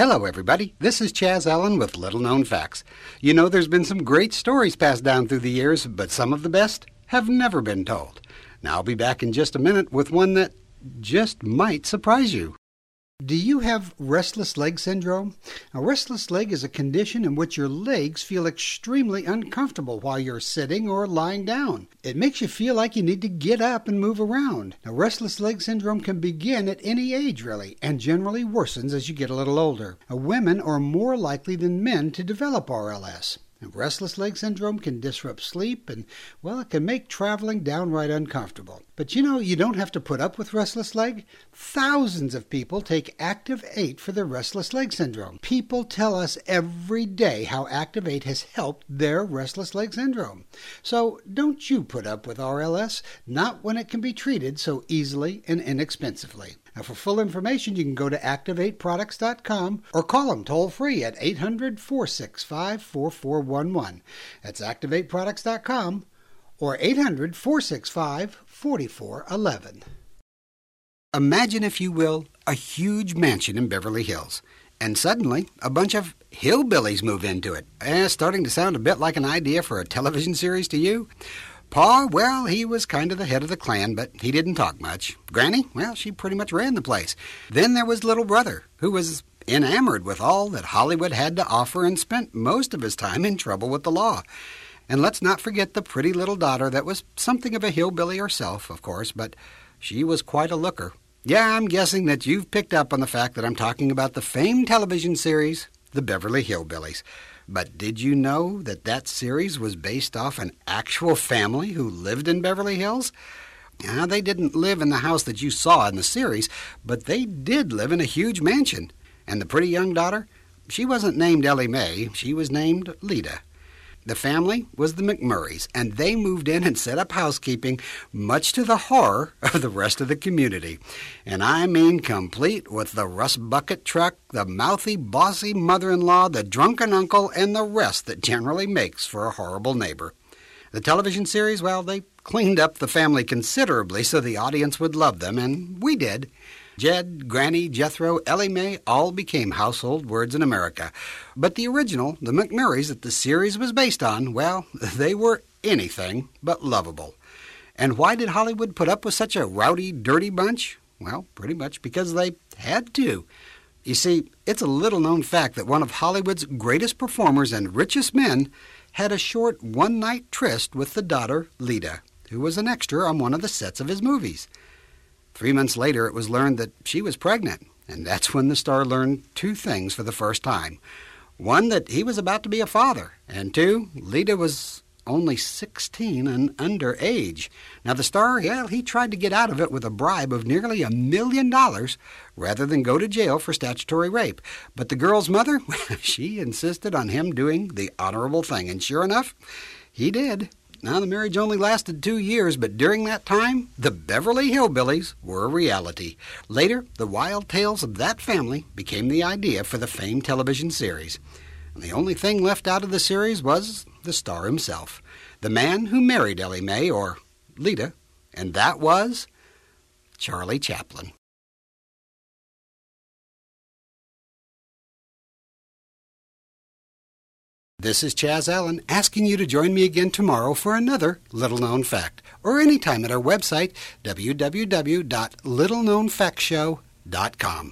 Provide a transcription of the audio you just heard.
Hello, everybody. This is Chaz Allen with Little Known Facts. You know, there's been some great stories passed down through the years, but some of the best have never been told. Now, I'll be back in just a minute with one that just might surprise you. Do you have restless leg syndrome? A restless leg is a condition in which your legs feel extremely uncomfortable while you're sitting or lying down. It makes you feel like you need to get up and move around. Now, restless leg syndrome can begin at any age, really, and generally worsens as you get a little older. Women are more likely than men to develop RLS. And restless leg syndrome can disrupt sleep and, well, it can make traveling downright uncomfortable. But you know, you don't have to put up with restless leg. Thousands of people take Active 8 for their restless leg syndrome. People tell us every day how Active 8 has helped their restless leg syndrome. So don't you put up with RLS, not when it can be treated so easily and inexpensively. Now, for full information, you can go to activate-products.com or call them toll free at 800 465 4411. That's activate-products.com or 800 465 4411. Imagine, if you will, a huge mansion in Beverly Hills, and suddenly a bunch of hillbillies move into it. Eh, starting to sound a bit like an idea for a television series to you? Pa, well, he was kind of the head of the clan, but he didn't talk much. Granny, well, she pretty much ran the place. Then there was little brother, who was enamored with all that Hollywood had to offer and spent most of his time in trouble with the law. And let's not forget the pretty little daughter that was something of a hillbilly herself, of course, but she was quite a looker. Yeah, I'm guessing that you've picked up on the fact that I'm talking about the famed television series, The Beverly Hillbillies. But did you know that that series was based off an actual family who lived in Beverly Hills? Now, they didn't live in the house that you saw in the series, but they did live in a huge mansion. And the pretty young daughter, she wasn't named Ellie Mae, she was named Lita. The family was the McMurrays, and they moved in and set up housekeeping, much to the horror of the rest of the community. And I mean complete with the rust bucket truck, the mouthy, bossy mother in law, the drunken uncle, and the rest that generally makes for a horrible neighbor. The television series, well, they cleaned up the family considerably so the audience would love them, and we did. Jed, Granny, Jethro, Ellie Mae all became household words in America. But the original, the McMurrays that the series was based on, well, they were anything but lovable. And why did Hollywood put up with such a rowdy, dirty bunch? Well, pretty much because they had to. You see, it's a little known fact that one of Hollywood's greatest performers and richest men had a short one night tryst with the daughter, Lita, who was an extra on one of the sets of his movies. Three months later, it was learned that she was pregnant, and that's when the star learned two things for the first time. One, that he was about to be a father, and two, Lita was only 16 and underage. Now, the star, yeah, he tried to get out of it with a bribe of nearly a million dollars rather than go to jail for statutory rape. But the girl's mother, she insisted on him doing the honorable thing, and sure enough, he did. Now, the marriage only lasted two years, but during that time, the Beverly Hillbillies were a reality. Later, the wild tales of that family became the idea for the famed television series. And the only thing left out of the series was the star himself, the man who married Ellie Mae, or Lita, and that was Charlie Chaplin. This is Chaz Allen asking you to join me again tomorrow for another little known fact, or anytime at our website, www.littleknownfactshow.com.